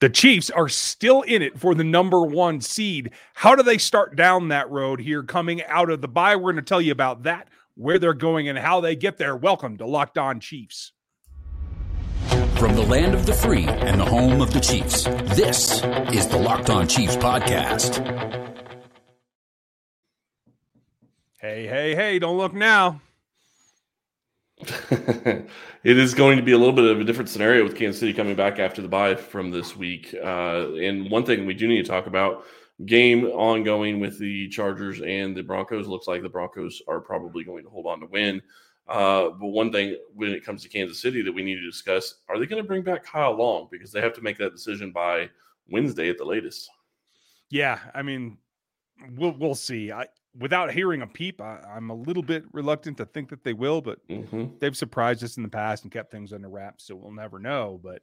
The Chiefs are still in it for the number one seed. How do they start down that road here coming out of the bye? We're going to tell you about that, where they're going, and how they get there. Welcome to Locked On Chiefs. From the land of the free and the home of the Chiefs, this is the Locked On Chiefs podcast. Hey, hey, hey, don't look now. it is going to be a little bit of a different scenario with Kansas City coming back after the bye from this week. Uh, and one thing we do need to talk about game ongoing with the Chargers and the Broncos. Looks like the Broncos are probably going to hold on to win. Uh, but one thing when it comes to Kansas City that we need to discuss are they going to bring back Kyle Long? Because they have to make that decision by Wednesday at the latest. Yeah. I mean, we'll, we'll see. I, without hearing a peep, I, am a little bit reluctant to think that they will, but mm-hmm. they've surprised us in the past and kept things under wraps, so we'll never know. But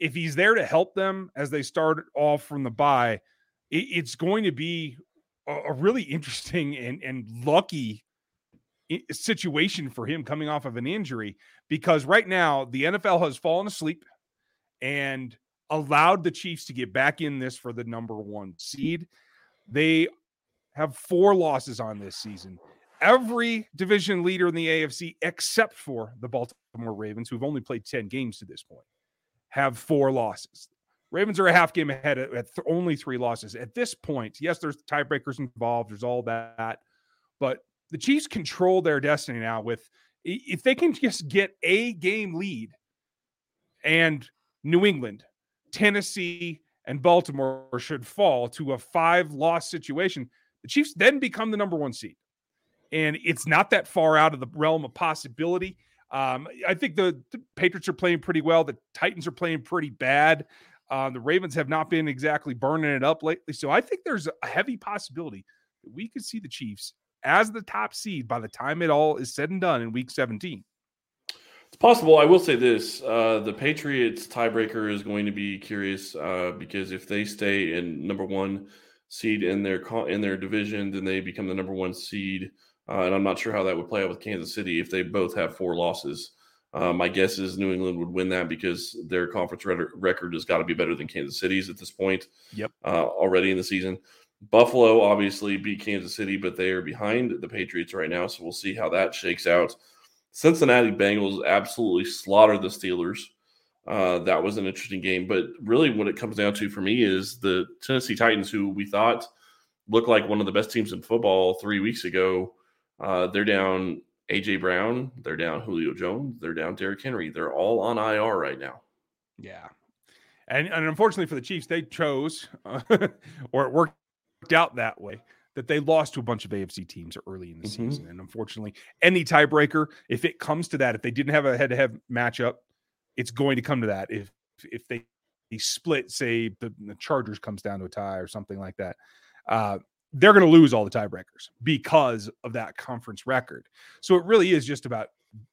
if he's there to help them as they start off from the bye, it, it's going to be a, a really interesting and, and lucky situation for him coming off of an injury because right now the NFL has fallen asleep and allowed the Chiefs to get back in this for the number one seed. They have four losses on this season. Every division leader in the AFC, except for the Baltimore Ravens, who've only played 10 games to this point, have four losses. Ravens are a half game ahead at, th- only three losses. At this point, yes, there's tiebreakers involved, there's all that, but the Chiefs control their destiny now with if they can just get a game lead and New England, Tennessee, and Baltimore should fall to a five loss situation the Chiefs then become the number one seed. And it's not that far out of the realm of possibility. Um, I think the, the, Patriots are playing pretty well. The Titans are playing pretty bad. Uh, the Ravens have not been exactly burning it up lately. So I think there's a heavy possibility that we could see the Chiefs as the top seed by the time it all is said and done in week 17. It's possible. I will say this: uh, the Patriots tiebreaker is going to be curious uh, because if they stay in number one seed in their in their division, then they become the number one seed. Uh, and I'm not sure how that would play out with Kansas City if they both have four losses. Uh, my guess is New England would win that because their conference record has got to be better than Kansas City's at this point. Yep. Uh, already in the season, Buffalo obviously beat Kansas City, but they are behind the Patriots right now. So we'll see how that shakes out. Cincinnati Bengals absolutely slaughtered the Steelers. Uh, that was an interesting game. But really, what it comes down to for me is the Tennessee Titans, who we thought looked like one of the best teams in football three weeks ago. Uh, they're down AJ Brown, they're down Julio Jones, they're down Derrick Henry. They're all on IR right now. Yeah. And, and unfortunately for the Chiefs, they chose, uh, or it worked out that way, that they lost to a bunch of AFC teams early in the mm-hmm. season. And unfortunately, any tiebreaker, if it comes to that, if they didn't have a head to head matchup, it's going to come to that if if they, they split, say the, the, Chargers comes down to a tie or something like that. Uh, they're going to lose all the tiebreakers because of that conference record. So it really is just about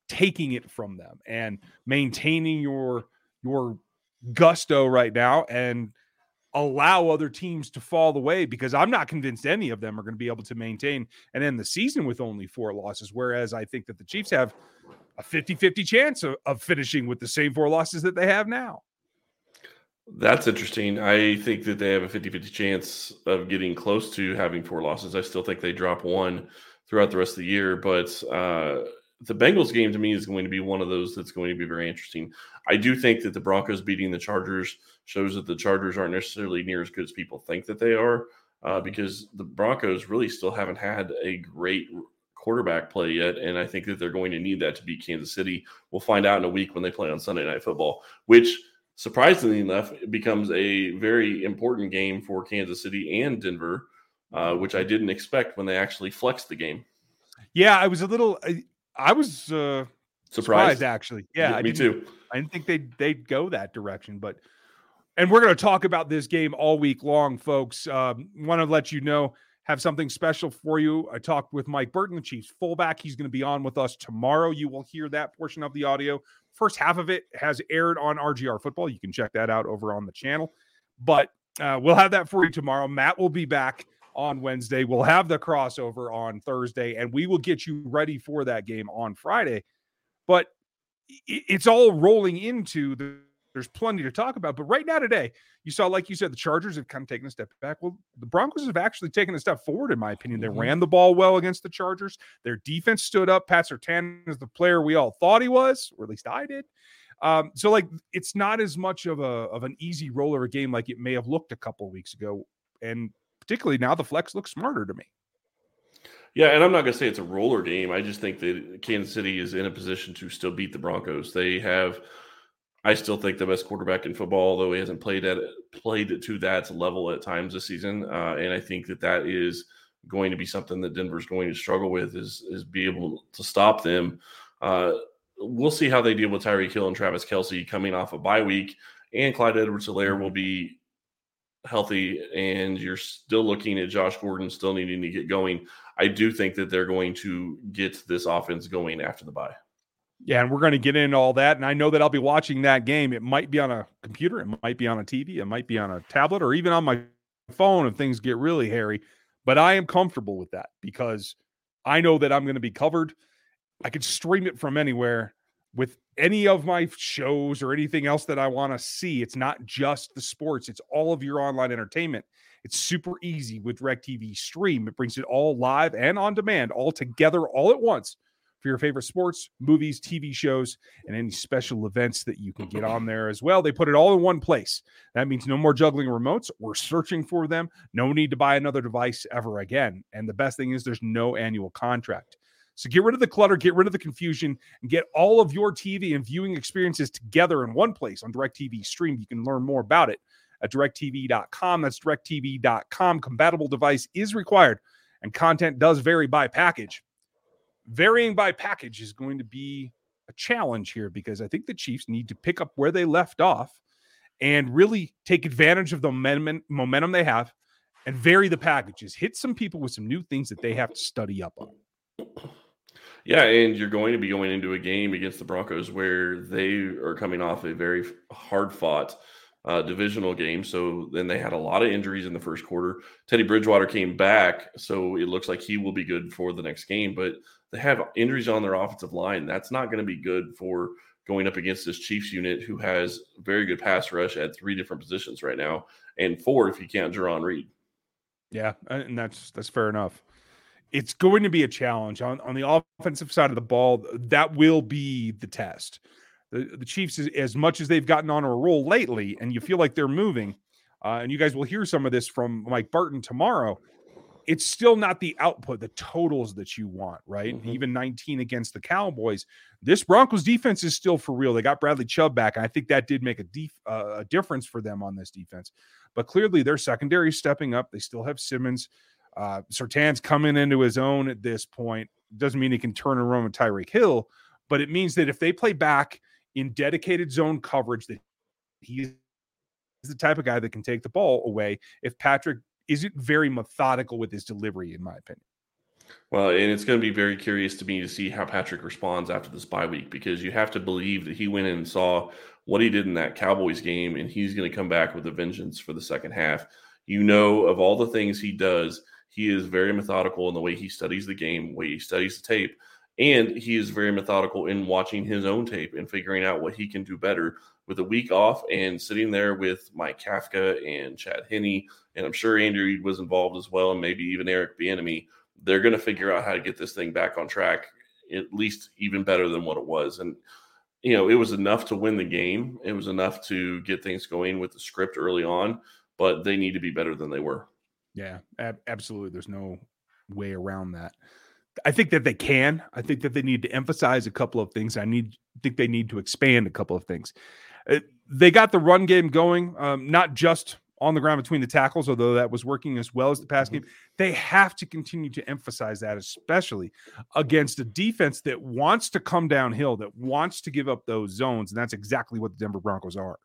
taking it from them and maintaining your your gusto right now and allow other teams to fall away because I'm not convinced any of them are going to be able to maintain and end the season with only four losses. Whereas I think that the Chiefs have a 50 50 chance of, of finishing with the same four losses that they have now. That's interesting. I think that they have a 50 50 chance of getting close to having four losses. I still think they drop one throughout the rest of the year, but uh, the Bengals game to me is going to be one of those that's going to be very interesting. I do think that the Broncos beating the Chargers shows that the Chargers aren't necessarily near as good as people think that they are, uh, because the Broncos really still haven't had a great quarterback play yet, and I think that they're going to need that to beat Kansas City. We'll find out in a week when they play on Sunday Night Football, which surprisingly enough becomes a very important game for Kansas City and Denver, uh, which I didn't expect when they actually flexed the game. Yeah, I was a little. I, I was uh, surprised. surprised. actually. Yeah, yeah me too. I didn't think they'd they'd go that direction, but and we're going to talk about this game all week long, folks. Um, Want to let you know have something special for you. I talked with Mike Burton, the Chiefs fullback. He's going to be on with us tomorrow. You will hear that portion of the audio. First half of it has aired on RGR Football. You can check that out over on the channel. But uh, we'll have that for you tomorrow. Matt will be back on Wednesday. We'll have the crossover on Thursday, and we will get you ready for that game on Friday. But it's all rolling into the there's plenty to talk about. But right now, today, you saw, like you said, the Chargers have kind of taken a step back. Well, the Broncos have actually taken a step forward, in my opinion. They mm-hmm. ran the ball well against the Chargers. Their defense stood up. Pat Surtain is the player we all thought he was, or at least I did. Um, so, like, it's not as much of a of an easy roller game like it may have looked a couple weeks ago, and particularly now the flex looks smarter to me. Yeah, and I'm not going to say it's a roller game. I just think that Kansas City is in a position to still beat the Broncos. They have I still think the best quarterback in football, although he hasn't played at played to that level at times this season. Uh, and I think that that is going to be something that Denver's going to struggle with is is be able to stop them. Uh, we'll see how they deal with Tyreek Hill and Travis Kelce coming off a bye week, and Clyde Edwards-Helaire will be healthy, and you're still looking at Josh Gordon still needing to get going. I do think that they're going to get this offense going after the bye. Yeah, and we're going to get into all that. And I know that I'll be watching that game. It might be on a computer, it might be on a TV, it might be on a tablet, or even on my phone if things get really hairy. But I am comfortable with that because I know that I'm going to be covered. I could stream it from anywhere with any of my shows or anything else that I want to see. It's not just the sports, it's all of your online entertainment. It's super easy with DirecTV Stream. It brings it all live and on demand, all together, all at once for your favorite sports, movies, TV shows, and any special events that you can get on there as well. They put it all in one place. That means no more juggling remotes. We're searching for them. No need to buy another device ever again. And the best thing is there's no annual contract. So get rid of the clutter, get rid of the confusion, and get all of your TV and viewing experiences together in one place on DirecTV Stream. You can learn more about it at directv.com. That's directv.com. Compatible device is required, and content does vary by package varying by package is going to be a challenge here because I think the Chiefs need to pick up where they left off and really take advantage of the momentum, they have and vary the packages. Hit some people with some new things that they have to study up on. Yeah, and you're going to be going into a game against the Broncos where they are coming off a very hard fought uh, divisional game. So then they had a lot of injuries in the first quarter. Teddy Bridgewater came back, so it looks like he will be good for the next game. But they have injuries on their offensive line. That's not going to be good for going up against this Chiefs unit who has very good pass rush at three different positions right now, and four if you can't Jarran Reed. Yeah, and that's that's fair enough. It's going to be a challenge on on the offensive side of the ball. That will be the test the, the Chiefs, as much as they've gotten on a roll lately, and you feel like they're moving, uh, and you guys will hear some of this from Mike Burton tomorrow. It's still not the output, the totals that you want, right? Mm-hmm. Even 19 against the Cowboys. This Broncos defense is still for real. They got Bradley Chubb back, and I think that did make a, def- uh, a difference for them on this defense. But clearly, their secondary stepping up. They still have Simmons. Uh, Surtain's coming into his own at this point. Doesn't mean he can turn around with Tyreek Hill, but it means that if they play back in dedicated zone coverage that he's the type of guy that can take the ball away if Patrick isn't very methodical with his delivery, in my opinion. Well, and it's going to be very curious to me to see how Patrick responds after this bye week because you have to believe that he went in and saw what he did in that Cowboys game, and he's going to come back with a vengeance for the second half. You know, of all the things he does, he is very methodical in the way he studies the game, way he studies the tape. And he is very methodical in watching his own tape and figuring out what he can do better with a week off and sitting there with Mike Kafka and Chad Henne. And I'm sure Andrew was involved as well, and maybe even Eric Bieniemy. They're going to figure out how to get this thing back on track, at least even better than what it was. And you know, it was enough to win the game. It was enough to get things going with the script early on, but they need to be better than they were. Yeah, ab- absolutely. There's no way around that. I think that they can. I think that they need to emphasize a couple of things. I need think they need to expand a couple of things. Uh, they got the run game going, um, not just on the ground between the tackles, although that was working as well as the pass mm-hmm. game. They have to continue to emphasize that, especially against a defense that wants to come downhill, that wants to give up those zones, and that's exactly what the Denver Broncos are.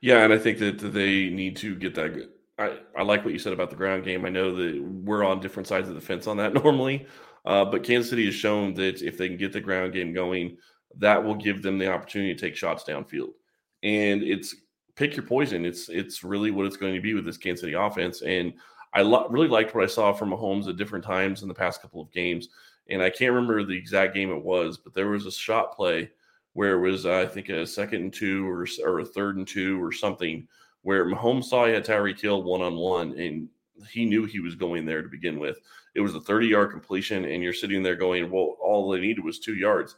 Yeah, and I think that they need to get that good. I, I like what you said about the ground game. I know that we're on different sides of the fence on that normally, uh, but Kansas City has shown that if they can get the ground game going, that will give them the opportunity to take shots downfield. And it's pick your poison. It's it's really what it's going to be with this Kansas City offense. And I lo- really liked what I saw from Mahomes at different times in the past couple of games. And I can't remember the exact game it was, but there was a shot play where it was, uh, I think, a second and two or, or a third and two or something, where Mahomes saw he had Tyreek Hill one on one, and he knew he was going there to begin with. It was a 30 yard completion, and you're sitting there going, well, all they needed was two yards.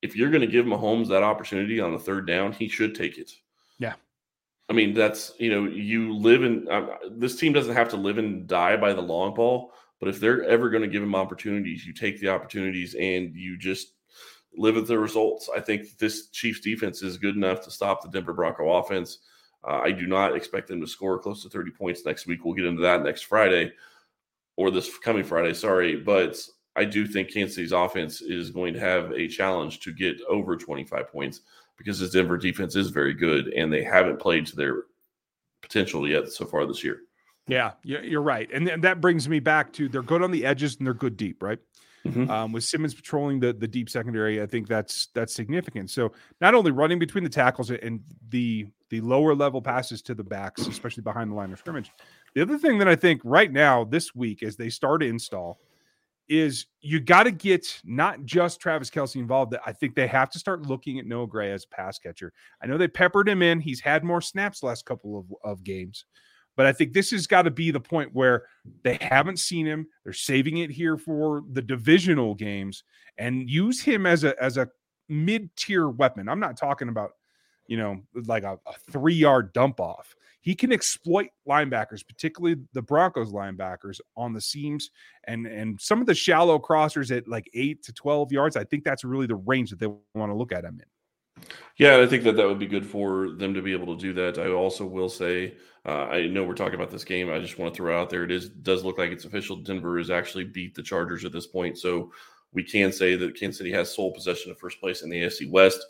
If you're going to give Mahomes that opportunity on the third down, he should take it. I mean, that's, you know, you live in uh, this team doesn't have to live and die by the long ball, but if they're ever going to give him opportunities, you take the opportunities and you just live with the results. I think this Chiefs defense is good enough to stop the Denver Bronco offense. Uh, I do not expect them to score close to 30 points next week. We'll get into that next Friday or this coming Friday, sorry. But I do think Kansas City's offense is going to have a challenge to get over 25 points because this Denver defense is very good and they haven't played to their potential yet so far this year. Yeah, you're right. And that brings me back to they're good on the edges and they're good deep, right? Mm-hmm. Um, with Simmons patrolling the the deep secondary, I think that's that's significant. So not only running between the tackles and the the lower level passes to the backs, especially behind the line of scrimmage. The other thing that I think right now this week, as they start to install, is you got to get not just Travis Kelce involved. I think they have to start looking at Noah Gray as a pass catcher. I know they peppered him in; he's had more snaps last couple of, of games. But I think this has got to be the point where they haven't seen him. They're saving it here for the divisional games and use him as a as a mid-tier weapon. I'm not talking about, you know, like a, a three-yard dump off. He can exploit linebackers, particularly the Broncos linebackers on the seams and and some of the shallow crossers at like 8 to 12 yards. I think that's really the range that they want to look at him in. Yeah, I think that that would be good for them to be able to do that. I also will say, uh, I know we're talking about this game. I just want to throw out there it is does look like it's official. Denver has actually beat the Chargers at this point, so we can say that Kansas City has sole possession of first place in the AFC West,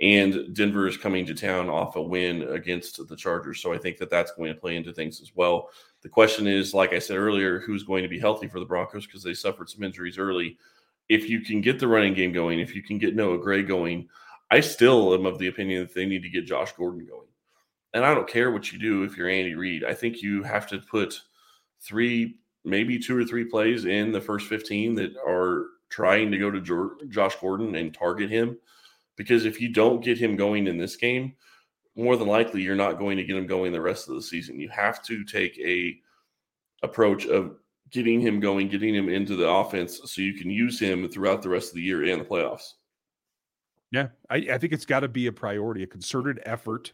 and Denver is coming to town off a win against the Chargers. So I think that that's going to play into things as well. The question is, like I said earlier, who's going to be healthy for the Broncos because they suffered some injuries early. If you can get the running game going, if you can get Noah Gray going I still am of the opinion that they need to get Josh Gordon going. And I don't care what you do if you're Andy Reid. I think you have to put three, maybe two or three plays in the first 15 that are trying to go to Josh Gordon and target him. Because if you don't get him going in this game, more than likely you're not going to get him going the rest of the season. You have to take a approach of getting him going, getting him into the offense so you can use him throughout the rest of the year and the playoffs. Yeah, I, I think it's got to be a priority, a concerted effort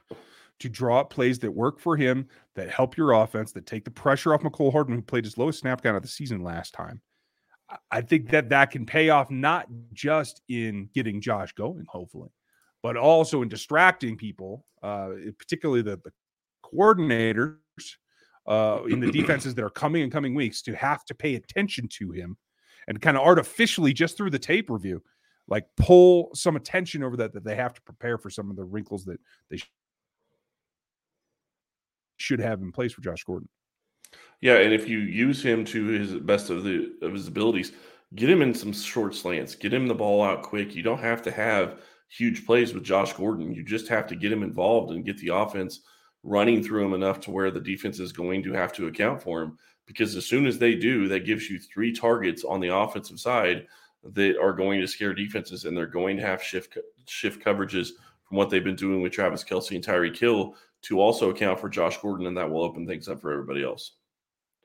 to draw up plays that work for him, that help your offense, that take the pressure off Mecole Hardman, who played his lowest snap count of the season last time. I think that that can pay off not just in getting Josh going, hopefully, but also in distracting people, uh, particularly the, the coordinators uh, in the defenses that are coming in coming weeks to have to pay attention to him and kind of artificially just through the tape review like pull some attention over that that they have to prepare for some of the wrinkles that they should have in place for Josh Gordon. Yeah, and if you use him to his best of the of his abilities, get him in some short slants, get him the ball out quick. You don't have to have huge plays with Josh Gordon. You just have to get him involved and get the offense running through him enough to where the defense is going to have to account for him. Because as soon as they do, that gives you three targets on the offensive side that are going to scare defenses, and they're going to have shift shift coverages from what they've been doing with Travis Kelce and Tyreek Hill to also account for Josh Gordon, and that will open things up for everybody else.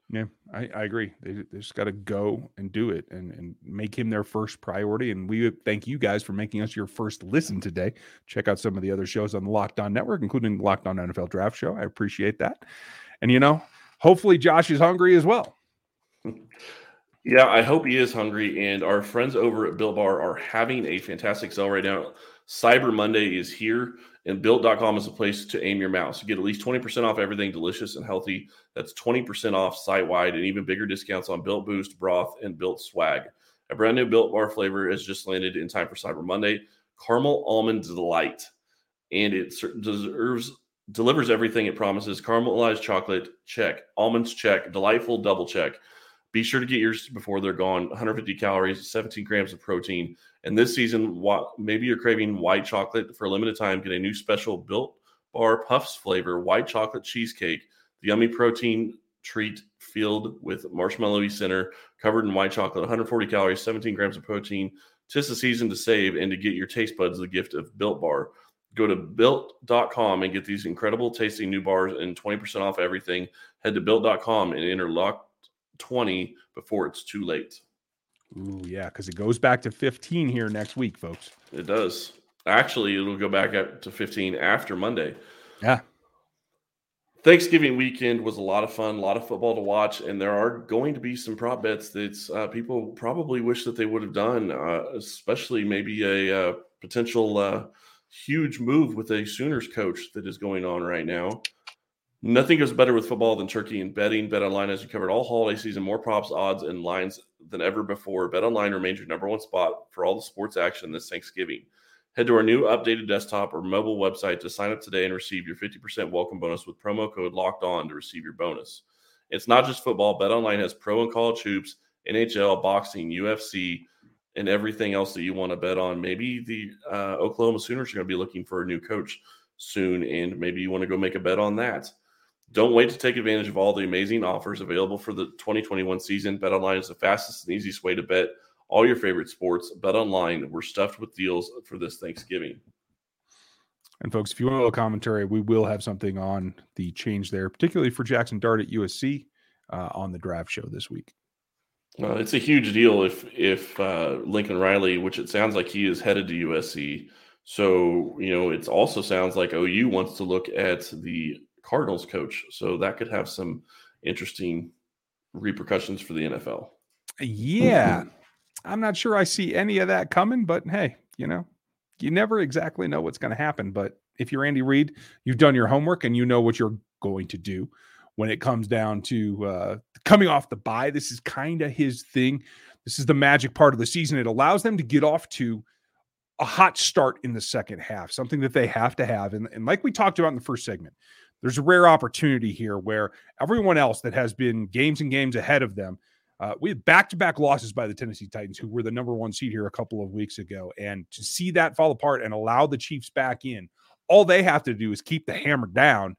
Yeah, I, I agree. They, they just got to go and do it and, and make him their first priority. And we thank you guys for making us your first listen today. Check out some of the other shows on the Locked On Network, including the Locked On NFL Draft Show. I appreciate that. And, you know, hopefully Josh is hungry as well. Yeah, I hope he is hungry. And our friends over at Built Bar are having a fantastic sale right now. Cyber Monday is here, and built.com is a place to aim your mouse. You get at least 20% off everything delicious and healthy. That's 20% off site wide and even bigger discounts on Built Boost, broth, and Built Swag. A brand new Built Bar flavor has just landed in time for Cyber Monday caramel almond delight. And it deserves delivers everything it promises caramelized chocolate check almonds check delightful double check be sure to get yours before they're gone. 150 calories, 17 grams of protein. And this season, maybe you're craving white chocolate for a limited time. Get a new special Built Bar Puffs flavor white chocolate cheesecake, the yummy protein treat filled with marshmallowy center, covered in white chocolate, 140 calories, 17 grams of protein. Tis the season to save and to get your taste buds the gift of Built Bar. Go to built.com and get these incredible tasting new bars and 20% off everything. Head to built.com and enter locked 20 before it's too late. Ooh, yeah, because it goes back to 15 here next week, folks. It does. Actually, it'll go back up to 15 after Monday. Yeah. Thanksgiving weekend was a lot of fun, a lot of football to watch, and there are going to be some prop bets that uh, people probably wish that they would have done, uh, especially maybe a uh, potential uh, huge move with a Sooners coach that is going on right now. Nothing goes better with football than turkey and betting. Bet online has you covered all holiday season, more props, odds, and lines than ever before. Bet online remains your number one spot for all the sports action this Thanksgiving. Head to our new updated desktop or mobile website to sign up today and receive your 50% welcome bonus with promo code locked on to receive your bonus. It's not just football. BetOnline has pro and college hoops, NHL, boxing, UFC, and everything else that you want to bet on. Maybe the uh, Oklahoma Sooners are going to be looking for a new coach soon, and maybe you want to go make a bet on that. Don't wait to take advantage of all the amazing offers available for the 2021 season. BetOnline is the fastest and easiest way to bet all your favorite sports. Bet online. We're stuffed with deals for this Thanksgiving. And folks, if you want a little commentary, we will have something on the change there, particularly for Jaxson Dart at USC uh, on the draft show this week. Uh, it's a huge deal if if uh, Lincoln Riley, which it sounds like he is headed to USC. So you know, it also sounds like OU wants to look at the Cardinals coach. So that could have some interesting repercussions for the NFL. Yeah. I'm not sure I see any of that coming, but hey, you know, you never exactly know what's going to happen. But if you're Andy Reid, you've done your homework and you know what you're going to do when it comes down to uh, coming off the bye. This is kind of his thing. This is the magic part of the season. It allows them to get off to a hot start in the second half, something that they have to have. And, and like we talked about in the first segment, there's a rare opportunity here where everyone else that has been games and games ahead of them uh, we had back-to-back losses by the Tennessee Titans, who were the number one seed here a couple of weeks ago, and to see that fall apart and allow the Chiefs back in, all they have to do is keep the hammer down,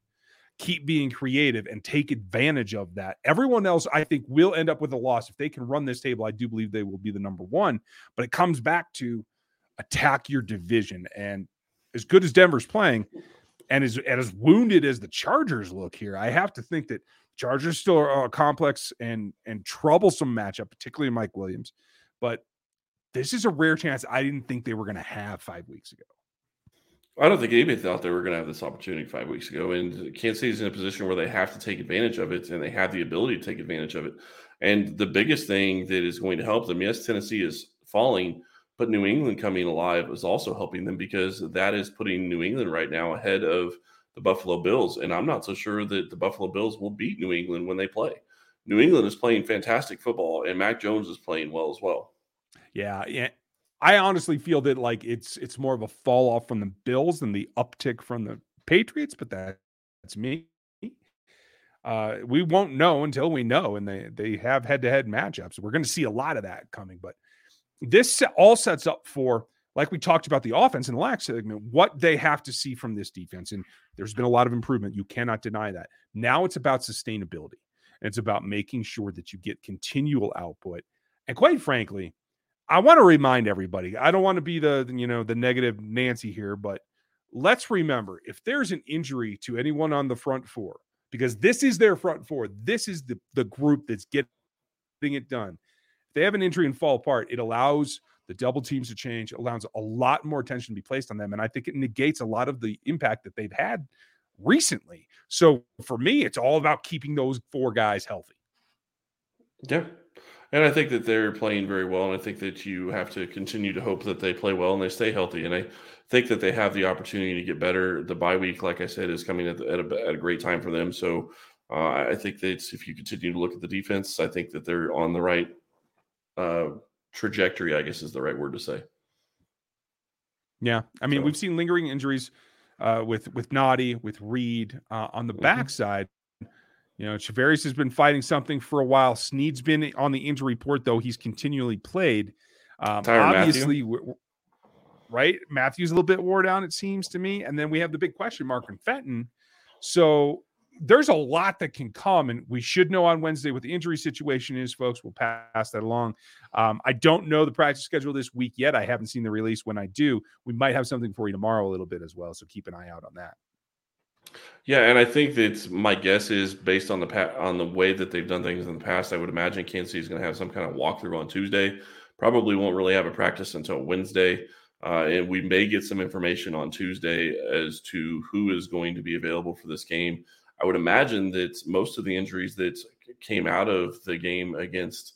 keep being creative, and take advantage of that. Everyone else, I think, will end up with a loss if they can run this table. I do believe they will be the number one, but it comes back to attack your division. And as good as Denver's playing, and as, and as wounded as the Chargers look here, I have to think that Chargers still are a complex and and troublesome matchup, particularly Mike Williams. But this is a rare chance I didn't think they were going to have five weeks ago. I don't think anybody thought they were going to have this opportunity five weeks ago. And Kansas is in a position where they have to take advantage of it and they have the ability to take advantage of it. And the biggest thing that is going to help them, yes, Tennessee is falling, but New England coming alive is also helping them because that is putting New England right now ahead of the Buffalo Bills. And I'm not so sure that the Buffalo Bills will beat New England when they play. New England is playing fantastic football, and Mac Jones is playing well as well. Yeah, yeah. I honestly feel that like it's it's more of a fall off from the Bills than the uptick from the Patriots, but that, that's me. Uh, we won't know until we know, and they they have head to head matchups. We're going to see a lot of that coming, but this all sets up for like we talked about the offense in the last segment, what they have to see from this defense. And there's been a lot of improvement. You cannot deny that. Now it's about sustainability. It's about making sure that you get continual output. And quite frankly, I want to remind everybody, I don't want to be the, you know, the negative Nancy here, but let's remember if there's an injury to anyone on the front four, because this is their front four, this is the, the group that's getting it done. If they have an injury and fall apart, it allows the double teams to change, allows a lot more attention to be placed on them. And I think it negates a lot of the impact that they've had recently. So for me, it's all about keeping those four guys healthy. Yeah. And I think that they're playing very well. And I think that you have to continue to hope that they play well and they stay healthy. And I think that they have the opportunity to get better. The bye week, like I said, is coming at, at, a, at a, great time for them. So uh, I think that if you continue to look at the defense, I think that they're on the right uh, trajectory, I guess is the right word to say. Yeah, I mean, so. we've seen lingering injuries uh, with with Nnadi, with Reed uh, on the mm-hmm. backside. You know, Charvarius has been fighting something for a while. Sneed's been on the injury report, though he's continually played. Um, obviously, right? Mathieu's a little bit wore down, it seems to me. And then we have the big question mark in Fenton. So there's a lot that can come, and we should know on Wednesday what the injury situation is, folks. We'll pass that along. Um, I don't know the practice schedule this week yet. I haven't seen the release. When I do, we might have something for you tomorrow a little bit as well. So keep an eye out on that. Yeah, and I think that my guess is based on the pa- on the way that they've done things in the past. I would imagine Kansas City is going to have some kind of walkthrough on Tuesday. Probably won't really have a practice until Wednesday, uh, and we may get some information on Tuesday as to who is going to be available for this game. I would imagine that most of the injuries that came out of the game against,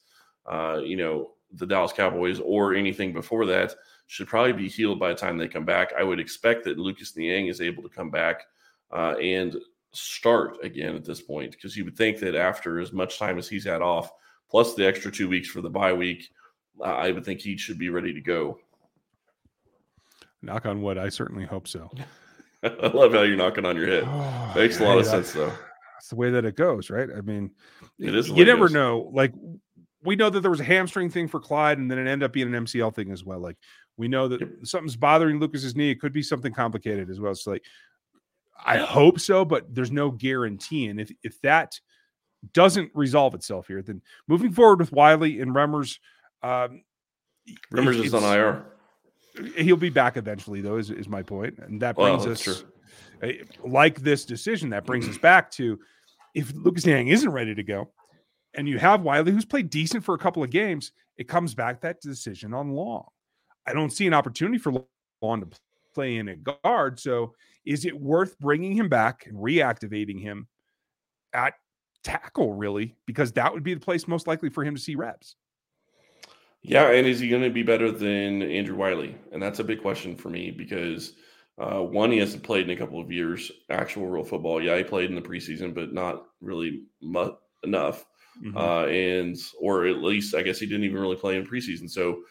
uh, you know, the Dallas Cowboys or anything before that should probably be healed by the time they come back. I would expect that Lucas Niang is able to come back uh, and start again at this point because you would think that after as much time as he's had off, plus the extra two weeks for the bye week, uh, I would think he should be ready to go. Knock on wood. I certainly hope so. I love how you're knocking on your head. Oh, Makes a lot of sense, though. That's the way that it goes, right? I mean, it is. You never know. Like we know that there was a hamstring thing for Clyde, and then it ended up being an MCL thing as well. Like we know that yep. something's bothering Lucas's knee. It could be something complicated as well. So like I hope so, but there's no guarantee. And if if that doesn't resolve itself here, then moving forward with Wylie and Remmers, um, Remmers is on IR. He'll be back eventually, though. Is is my point, and that brings well, us true. like this decision. That brings us back to if Lucas Niang isn't ready to go, and you have Wylie who's played decent for a couple of games, it comes back that decision on Long. I don't see an opportunity for Long to play in a guard, so is it worth bringing him back and reactivating him at tackle, really? Because that would be the place most likely for him to see reps. Yeah, and is he going to be better than Andrew Wylie? And that's a big question for me because uh, one, he hasn't played in a couple of years actual real football. Yeah, he played in the preseason, but not really mu- enough. Mm-hmm. Uh, and or at least I guess he didn't even really play in preseason. So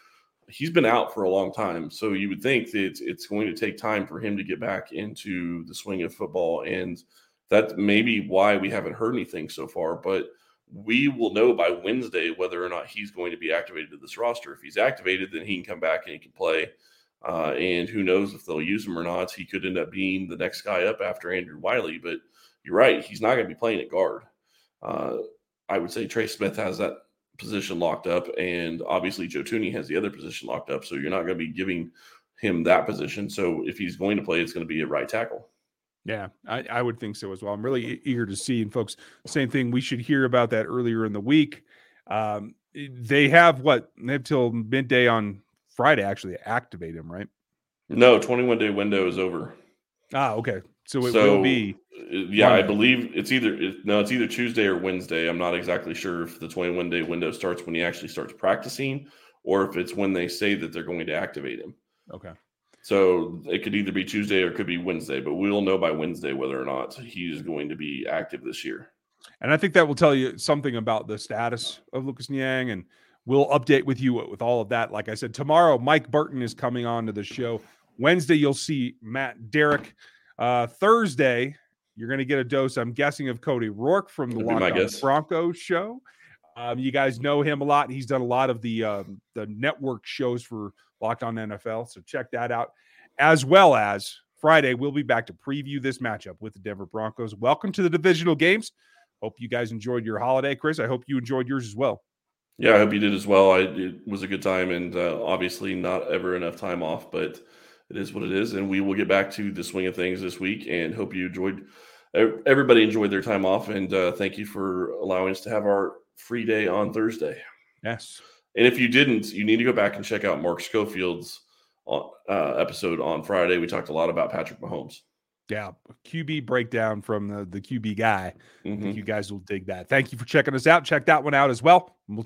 he's been out for a long time. So you would think that it's, it's going to take time for him to get back into the swing of football. And that may be why we haven't heard anything so far. But we will know by Wednesday whether or not he's going to be activated to this roster. If he's activated, then he can come back and he can play. Uh, and who knows if they'll use him or not. He could end up being the next guy up after Andrew Wylie. But you're right, he's not going to be playing at guard. Uh, I would say Trey Smith has that position locked up, and obviously Joe Thuney has the other position locked up. So you're not going to be giving him that position. So if he's going to play, it's going to be a right tackle. Yeah, I, I would think so as well. I'm really eager to see. And folks, same thing. We should hear about that earlier in the week. Um, they have what they have till midday on Friday actually activate him, right? No, 21 day window is over. Ah, okay. So it so, will be. Uh, yeah, Monday. I believe it's either it, no, it's either Tuesday or Wednesday. I'm not exactly sure if the 21 day window starts when he actually starts practicing, or if it's when they say that they're going to activate him. Okay. So it could either be Tuesday or it could be Wednesday, but we'll know by Wednesday whether or not he's going to be active this year. And I think that will tell you something about the status of Lucas Niang, and we'll update with you with all of that. Like I said, tomorrow Mike Burton is coming on to the show. Wednesday, you'll see Matt Derrick. Uh, Thursday, you're going to get a dose, I'm guessing, of Cody Roark from the Locked Broncos show. Um, you guys know him a lot. He's done a lot of the um, the network shows for Locked On NFL, so check that out. As well as Friday, we'll be back to preview this matchup with the Denver Broncos. Welcome to the divisional games. Hope you guys enjoyed your holiday, Chris. I hope you enjoyed yours as well. Yeah, I hope you did as well. I, it was a good time, and uh, obviously not ever enough time off, but it is what it is, and we will get back to the swing of things this week. And hope you enjoyed. Everybody enjoyed their time off, and uh, thank you for allowing us to have our free day on Thursday. Yes. And if you didn't, you need to go back and check out Mark Schofield's uh, episode on Friday. We talked a lot about Patrick Mahomes. Yeah, QB breakdown from the, the QB guy. Mm-hmm. I think mm-hmm. you guys will dig that. Thank you for checking us out. Check that one out as well. We'll